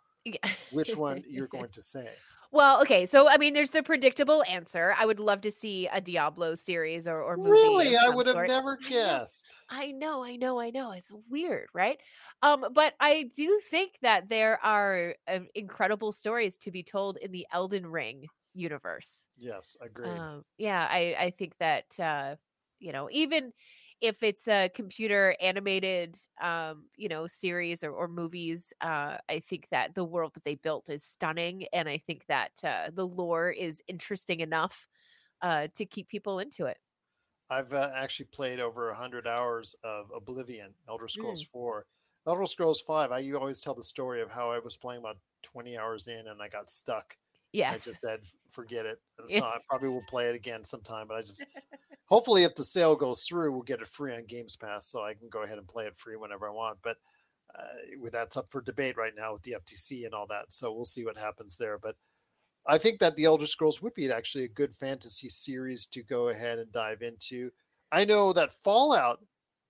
Which one <laughs> you're going to say. Well, okay, so I mean, there's the predictable answer. I would love to see a Diablo series or, or movie. Really, I would have sort. never guessed. I know, I know, I know. It's weird, right? Um, but I do think that there are uh, incredible stories to be told in the Elden Ring universe. Yes, agreed. Um, yeah, I I think that uh, you know, even if it's a computer animated um, you know, series or, or movies, uh, I think that the world that they built is stunning, and I think that uh, the lore is interesting enough uh, to keep people into it. I've uh, actually played over a hundred hours of Oblivion, Elder Scrolls Mm. Four, Elder Scrolls Five. I you always tell the story of how I was playing about twenty hours in and I got stuck. Yes. I just said, forget it. <laughs> So I probably will play it again sometime, but I just <laughs> hopefully if the sale goes through, we'll get it free on Games Pass, so I can go ahead and play it free whenever I want. But uh, with that's up for debate right now with the FTC and all that, so we'll see what happens there. But I think that the Elder Scrolls would be actually a good fantasy series to go ahead and dive into. I know that Fallout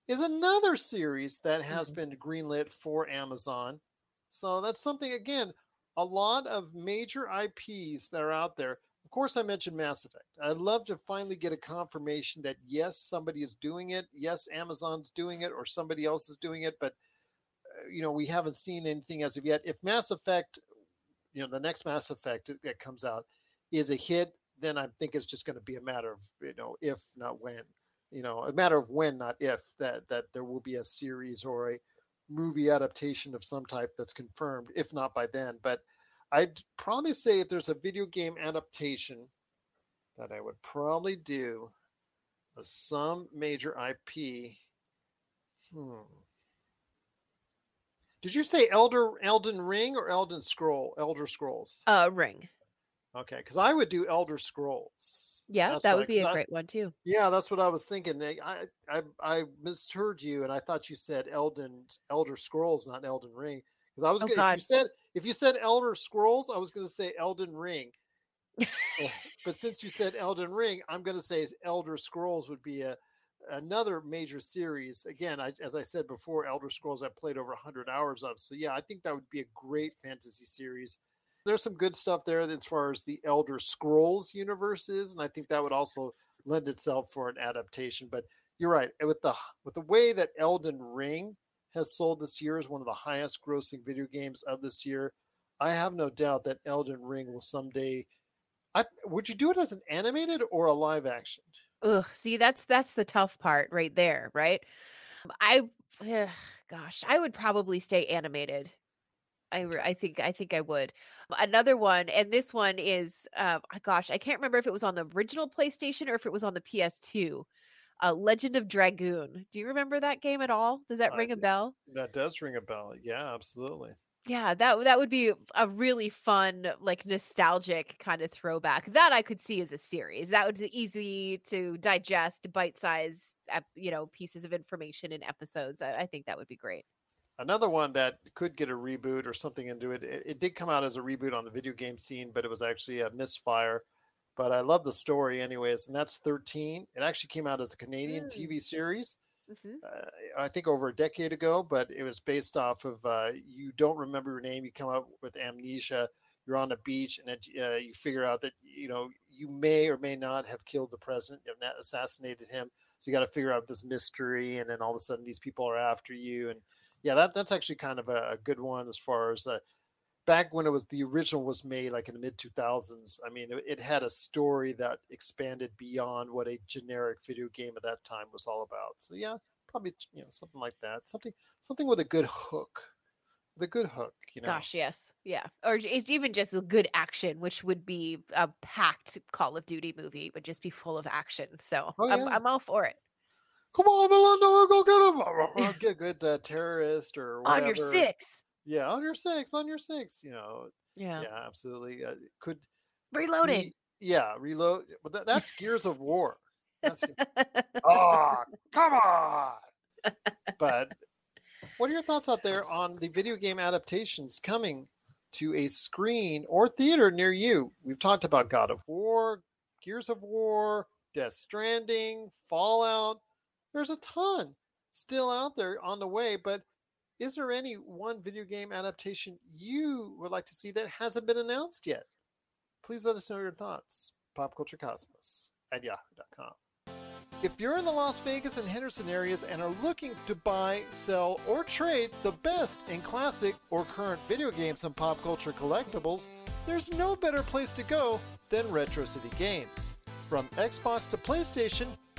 is another series that has Mhm. been greenlit for Amazon. So that's something again, a lot of major IPs that are out there. Of course, I mentioned Mass Effect. I'd love to finally get a confirmation that yes, somebody is doing it. Yes, Amazon's doing it, or somebody else is doing it. But uh, you know, we haven't seen anything as of yet. If Mass Effect, you know, the next Mass Effect that comes out is a hit, then I think it's just going to be a matter of you know if not when. You know, a matter of when, not if. That that there will be a series or a movie adaptation of some type that's confirmed, if not by then. But I'd probably say if there's a video game adaptation that I would probably do of some major IP. Hmm. Did you say Elder Elden Ring or Elden Scroll? Elder Scrolls. Uh, Ring. Okay, because I would do Elder Scrolls. Yeah, That's that would be a I, great one too. yeah, that's what I was thinking. I, I I misheard you, and I thought you said Elden Elder Scrolls, not Elden Ring. Because I was Oh, gonna, if you said if you said Elder Scrolls, I was going to say Elden Ring. Eh, but <laughs> since you said Elden Ring, I'm going to say Elder Scrolls would be a another major series. Again, I, as I said before, Elder Scrolls I played over 100 hours of. So yeah, I think that would be a great fantasy series. There's some good stuff there as far as the Elder Scrolls universe is, and I think that would also lend itself for an adaptation. But you're right eh, with the with the way that Elden Ring has sold this year as one of the highest grossing video games of this year. I have no doubt that Elden Ring will someday. I, would you do it as an animated or a live action? Ugh, see, that's that's the tough part right there, right? I, ugh, <sighs> gosh, I would probably stay animated. I, re- I think I think I would. Another one, and this one is, uh, gosh, I can't remember if it was on the original PlayStation or if it was on the PS2. Uh, Legend of Dragoon. Do you remember that game at all? Does that ring a bell? That does ring a bell. Yeah, absolutely. Yeah, that that would be a really fun, like nostalgic kind of throwback. That I could see as a series. That would be easy to digest, bite-size, you know, pieces of information in episodes. I, I think that would be great. Another one that could get a reboot or something into it. It, it did come out as a reboot on the video game scene, but it was actually a misfire. But I love the story, anyways, and that's 13. It actually came out as a Canadian Mm. TV series. Mhm. uh, I think over a decade ago, but it was based off of uh, you don't remember your name, you come up with amnesia, you're on a beach, and it, uh, you figure out that you know you may or may not have killed the president, you have not assassinated him. So you got to figure out this mystery, and then all of a sudden these people are after you, and yeah, that that's actually kind of a, a good one as far as uh, back when it was the original was made, like in the mid 2000s. I mean, it, it had a story that expanded beyond what a generic video game at that time was all about. So yeah, probably you know something like that, something something with a good hook, the good hook. You know, Gosh, yes, yeah, or it's even just a good action, which would be a packed Call of Duty movie, would just be full of action. So Oh, I'm. I'm all for it. Come on, Melinda, we'll go get him. Get a good uh, terrorist or whatever. On your six, Yeah, on your six, on your six. You know, yeah, yeah, absolutely. Uh, could reloaded. re- yeah, reload. But that, that's Gears of War. That's, oh, <laughs> come on. But <laughs> what are your thoughts out there on the video game adaptations coming to a screen or theater near you? We've talked about God of War, Gears of War, Death Stranding, Fallout. There's a ton still out there on the way, but is there any one video game adaptation you would like to see that hasn't been announced yet? Please let us know your thoughts. PopCultureCosmos at yahoo.com. If you're in the Las Vegas and Henderson areas and are looking to buy, sell, or trade the best in classic or current video games and pop culture collectibles, there's no better place to go than Retro City Games. From Xbox to PlayStation,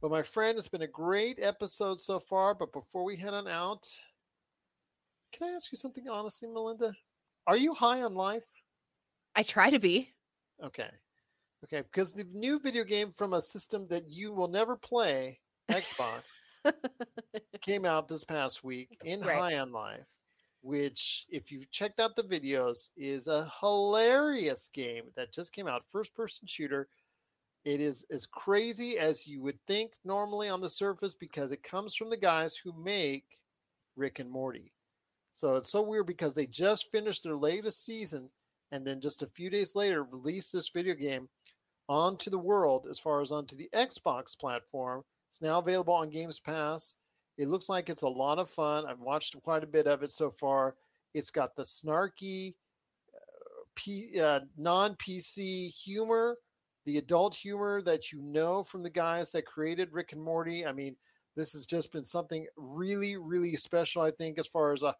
Well, my friend, it's been a great episode so far, but before we head on out, can I ask you something honestly, Melinda? Are you high on life? I try to be. Okay. Okay, because the new video game from a system that you will never play, Xbox, <laughs> came out this past week in Right. High on Life, which, if you've checked out the videos, is a hilarious game that just came out, first person shooter. It is as crazy as you would think normally on the surface because it comes from the guys who make Rick and Morty. So it's so weird because they just finished their latest season and then just a few days later released this video game onto the world as far as onto the Xbox platform. It's now available on Games Pass. It looks like it's a lot of fun. I've watched quite a bit of it so far. It's got the snarky, uh, P, uh, non PC humor, the adult humor that you know from the guys that created Rick and Morty. I mean, this has just been something really, really special, I think, as far as a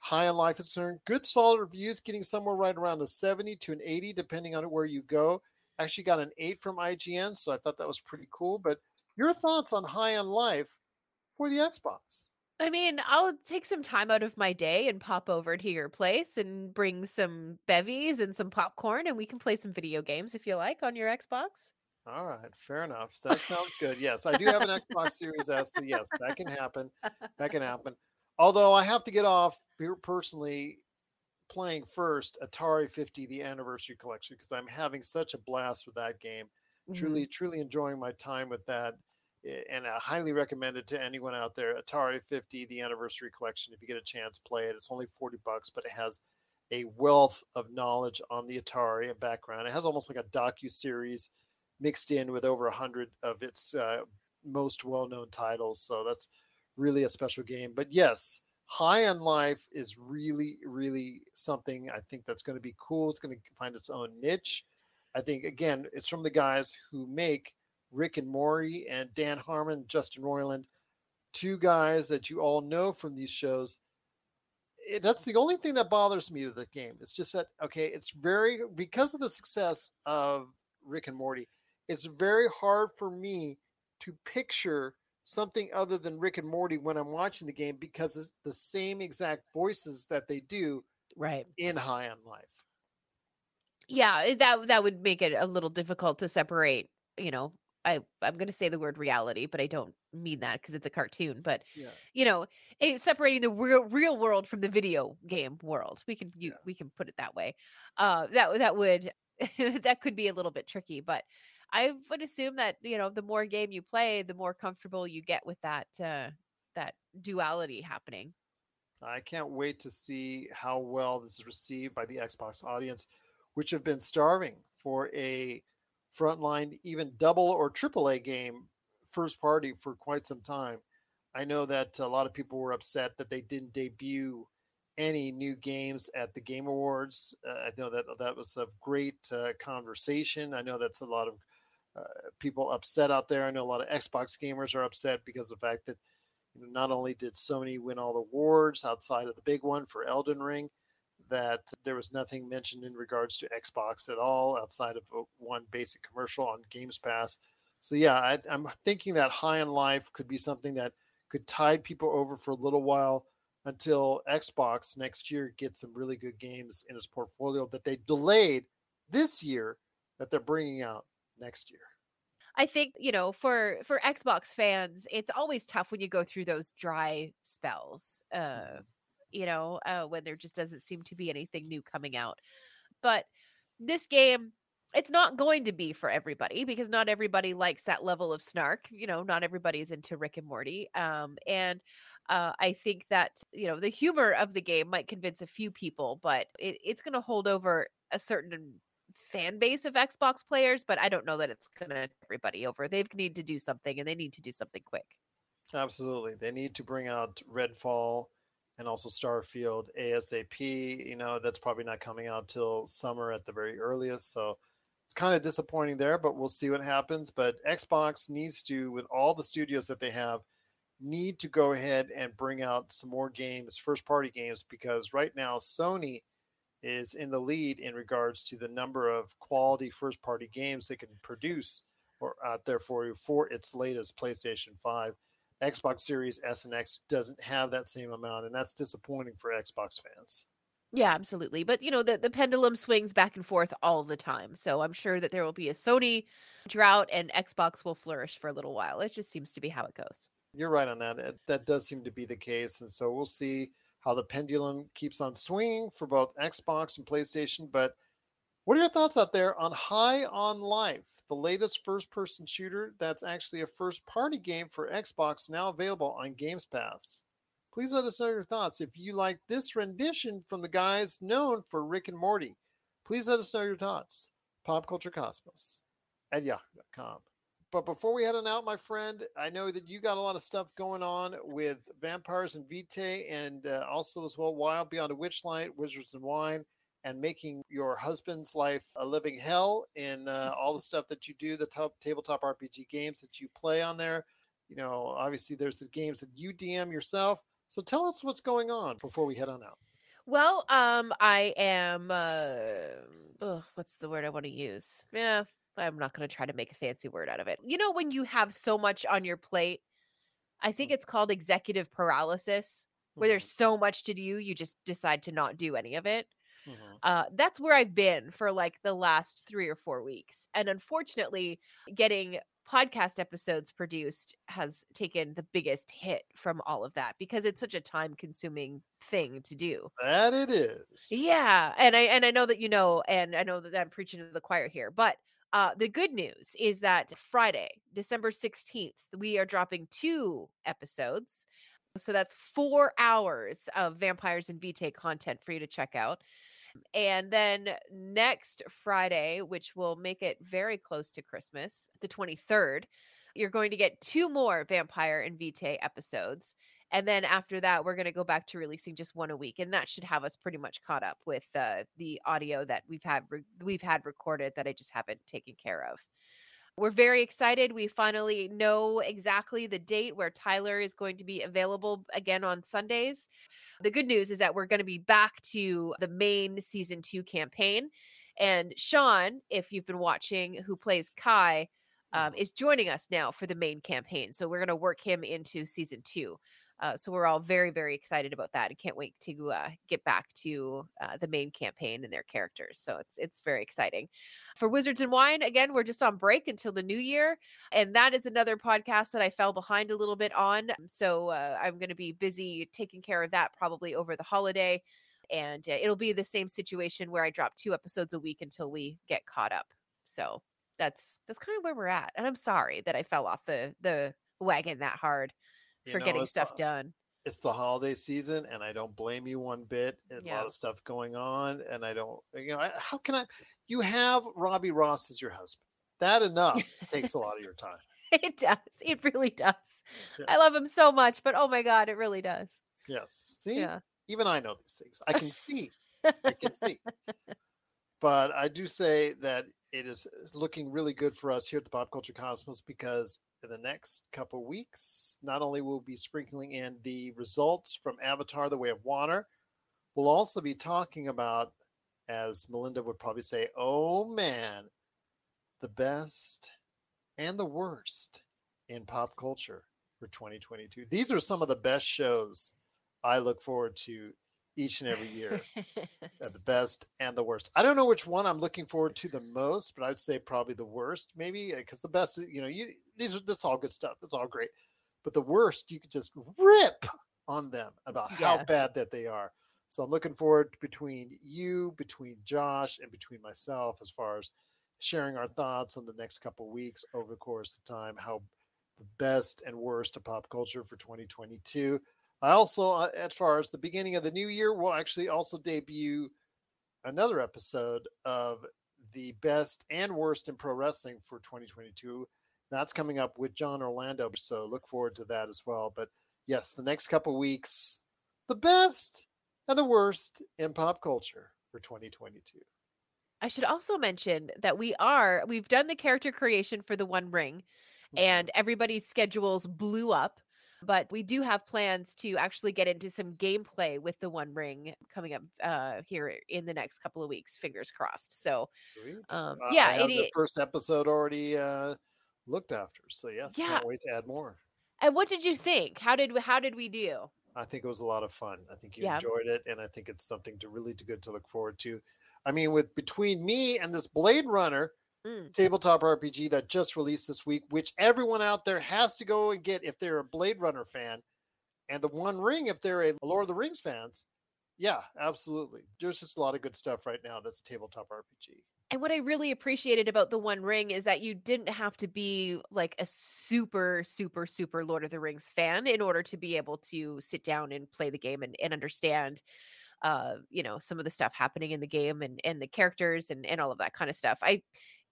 high on life is concerned. Good solid reviews, getting somewhere right around a 70 to an 80, depending on where you go. Actually got an 8 from IGN, so I thought that was pretty cool. But your thoughts on high on life for the Xbox? I mean, I'll take some time out of my day and pop over to your place and bring some bevies and some popcorn, and we can play some video games if you like on your Xbox. All right, fair enough. That sounds good. Yes, I do have an Xbox Series S. So yes, that can happen. That can happen. Although I have to get off per- personally playing first Atari 50, the anniversary collection, because I'm having such a blast with that game. Truly, mm-hmm. truly enjoying my time with that. And I highly recommend it to anyone out there. Atari 50, the anniversary collection. If you get a chance, play it. It's only 40 bucks, but it has a wealth of knowledge on the Atari and background. It has almost like a docu series mixed in with over a hundred of its uh, most well-known titles. So that's really a special game. But yes, High on Life is really, really something I think that's going to be cool. It's going to find its own niche. I think again, it's from the guys who make Rick and Morty and Dan Harmon, Justin Roiland, two guys that you all know from these shows. It, that's the only thing that bothers me with the game. It's just that okay, it's very because of the success of Rick and Morty. It's very hard for me to picture something other than Rick and Morty when I'm watching the game because it's the same exact voices that they do Right. in High on Life. Yeah, eh, that that would make it a little difficult to separate, you know, I I'm going to say the word reality, but I don't mean that because it's a cartoon, but Yeah. you know, it, separating the real real world from the video game world. We can you, Yeah. we can put it that way. Uh that that would <laughs> that could be a little bit tricky, but I would assume that, you know, the more game you play, the more comfortable you get with that uh that duality happening. I can't wait to see how well this is received by the Xbox audience, which have been starving for a frontline, even double or triple A game first party for quite some time. I know that a lot of people were upset that they didn't debut any new games at the Game Awards. Uh, I know that that was a great uh, conversation. I know that's a lot of uh, people upset out there. I know a lot of Xbox gamers are upset because of the fact that not only did Sony win all the awards outside of the big one for Elden Ring, that there was nothing mentioned in regards to Xbox at all outside of uh, one basic commercial on Games Pass. So yeah, I, I'm thinking that High on Life could be something that could tide people over for a little while until Xbox next year gets some really good games in its portfolio that they delayed this year that they're bringing out next year. I think you know for for Xbox fans, it's always tough when you go through those dry spells. Uh, you know, uh, when there just doesn't seem to be anything new coming out. But this game, it's not going to be for everybody because not everybody likes that level of snark. You know, not everybody's into Rick and Morty. Um, and uh, I think that you know the humor of the game might convince a few people, but it, it's going to hold over a certain fan base of Xbox players, but I don't know that it's gonna everybody over. They need to do something and they need to do something quick. Absolutely. They need to bring out Redfall and also Starfield ASAP. You know, that's probably not coming out till summer at the very earliest. So it's kind of disappointing there, but we'll see what happens. But Xbox needs to, with all the studios that they have, need to go ahead and bring out some more games, first party games, because right now Sony is in the lead in regards to the number of quality first party games they can produce or out there for you for its latest PlayStation 5. Xbox Series S and X doesn't have that same amount, and that's disappointing for Xbox fans. Yeah, absolutely. But you know, the, the pendulum swings back and forth all the time. So I'm sure that there will be a Sony drought and Xbox will flourish for a little while. It just seems to be how it goes. You're right on that. That- That does seem to be the case, and so we'll see how the pendulum keeps on swinging for both Xbox and PlayStation. But what are your thoughts out there on High on Life, the latest first-person shooter that's actually a first-party game for Xbox now available on Games Pass? Please let us know your thoughts. If you like this rendition from the guys known for Rick and Morty, please let us know your thoughts. Pop Culture Cosmos at yahoo.com. But before we head on out, my friend, I know that you got a lot of stuff going on with Vampires and Vitae and uh, also as well Wild Beyond a Witchlight, Wizards and Wine, and making your husband's life a living hell in uh, all the stuff that you do, the top tabletop RPG games that you play on there. You know, obviously there's the games that you DM yourself. So tell us what's going on before we head on out. Well, um, I am uh ugh, what's the word I want to use? Yeah, I'm not gonna try to make a fancy word out of it. You know, when you have so much on your plate, I think it's called executive paralysis, where there's Mhm, so much to do, you just decide to not do any of it. Mhm. Uh, that's where I've been for like the last three or four weeks. And unfortunately, getting podcast episodes produced has taken the biggest hit from all of that because it's such a time consuming thing to do. That it is. Yeah, and I and I know that you know, and I know that I'm preaching to the choir here, but uh, the good news is that Friday, December 16th, we are dropping two episodes. So that's four hours of Vampires and Vitae content for you to check out. And then next Friday, which will make it very close to Christmas, the 23rd, you're going to get two more Vampire and Vitae episodes. And then after that, we're going to go back to releasing just one a week, and that should have us pretty much caught up with uh, the audio that we've had re- we've had recorded that I just haven't taken care of. We're very excited. We finally know exactly the date where Tyler is going to be available again on Sundays. The good news is that we're going to be back to the main season two campaign. And Sean, if you've been watching, who plays Kai, um, is joining us now for the main campaign. So we're going to work him into season two. Uh, so we're all very, very excited about that, and can't wait to uh, get back to uh, the main campaign and their characters. So it's it's very exciting. For Wizards and Wine, again, we're just on break until the new year, and that is another podcast that I fell behind a little bit on. So uh, I'm going to be busy taking care of that probably over the holiday, and uh, it'll be the same situation where I drop two episodes a week until we get caught up. So that's that's kind of where we're at, and I'm sorry that I fell off the the wagon that hard for know, getting stuff the- done. It's the holiday season, and I don't blame you one bit. There's a lot of stuff going on, and I don't, you know, I, how can I? You have Robbie Ross as your husband. That enough takes a lot of your time. <laughs> It does. It really does. Yeah. I love him so much, but oh my god, it really does. Yes. See, Yeah. even I know these things. I can see. I can see. <laughs> But I do say that it is uh, looking really good for us here at the Pop Culture Cosmos because in the next couple weeks, not only will we be sprinkling in the results from Avatar: The Way of Water, we'll also be talking about, as Melinda would probably say, "Oh man, the best and the worst in pop culture for 2022." These are some of the best shows I look forward to each and every year uh, <laughs> the best and the worst. I don't know which one I'm looking forward to the most, but I'd say probably the worst, maybe because the best, you know, you these are this all good stuff. It's all great, but the worst, you could just rip on them about how bad that they are. So I'm looking forward to between you, between Josh, and between myself as far as sharing our thoughts on the next couple weeks over the course of time, how the best and worst of pop culture for 2022. I also, uh, as far as the beginning of the new year, will actually also debut another episode of the best and worst in pro wrestling for 2022. That's coming up with John Orlando, so look forward to that as well. But yes, the next couple weeks, the best and the worst in pop culture for 2022. I should also mention that we are we've done the character creation for the One Ring, and everybody's schedules blew up. But we do have plans to actually get into some gameplay with the One Ring coming up uh, here in the next couple of weeks. Fingers crossed. So, um, yeah, I have it, the first episode already uh, looked after. So yes, Yeah. can't wait to add more. and what did you think? How did we, how did we do? I think it was a lot of fun. I think you Yeah. enjoyed it, and I think it's something to really to good to look forward to. I mean, with between me and this Blade Runner Mm. tabletop RPG that just released this week, which everyone out there has to go and get if they're a Blade Runner fan, and the One Ring if they're a Lord of the Rings fans. Yeah, absolutely. There's just a lot of good stuff right now. That's tabletop RPG. And what I really appreciated about the One Ring is that you didn't have to be like a super, super, super Lord of the Rings fan in order to be able to sit down and play the game and, and understand, uh, you know, some of the stuff happening in the game and and the characters and and all of that kind of stuff. I,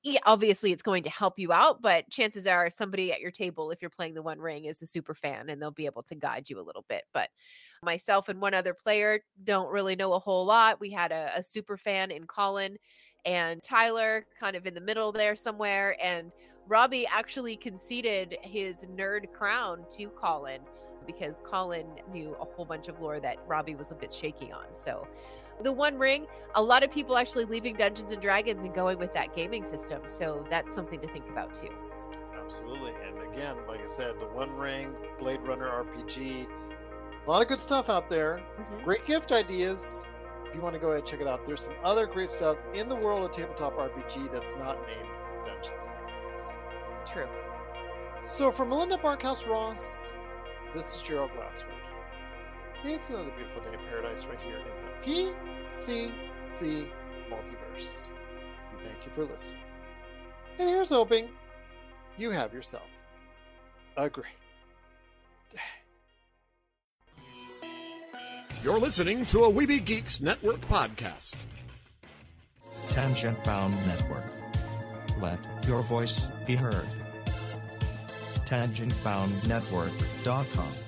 yeah, obviously it's going to help you out, but chances are somebody at your table, if you're playing the One Ring, is a super fan and they'll be able to guide you a little bit. But myself and one other player don't really know a whole lot. We had a, a super fan in Colin and Tyler kind of in the middle there somewhere. And Robbie actually conceded his nerd crown to Colin because Colin knew a whole bunch of lore that Robbie was a bit shaky on. So the One Ring, a lot of people actually leaving Dungeons and Dragons and going with that gaming system. So that's something to think about too. Absolutely. And again, like I said, the One Ring, Blade Runner RPG, a lot of good stuff out there. Mhm. Great gift ideas. If you want to go ahead and check it out, there's some other great stuff in the world of tabletop RPG that's not named Dungeons and Dragons. True. So for Melinda Barkhouse Ross, this is Gerald Glassford. It's another beautiful day in paradise right here PCC multiverse. We thank you for listening. And here's hoping you have yourself a great day. You're listening to a Weeby Geeks Network podcast. Tangent Bound Network. Let your voice be heard. TangentBoundNetwork.com.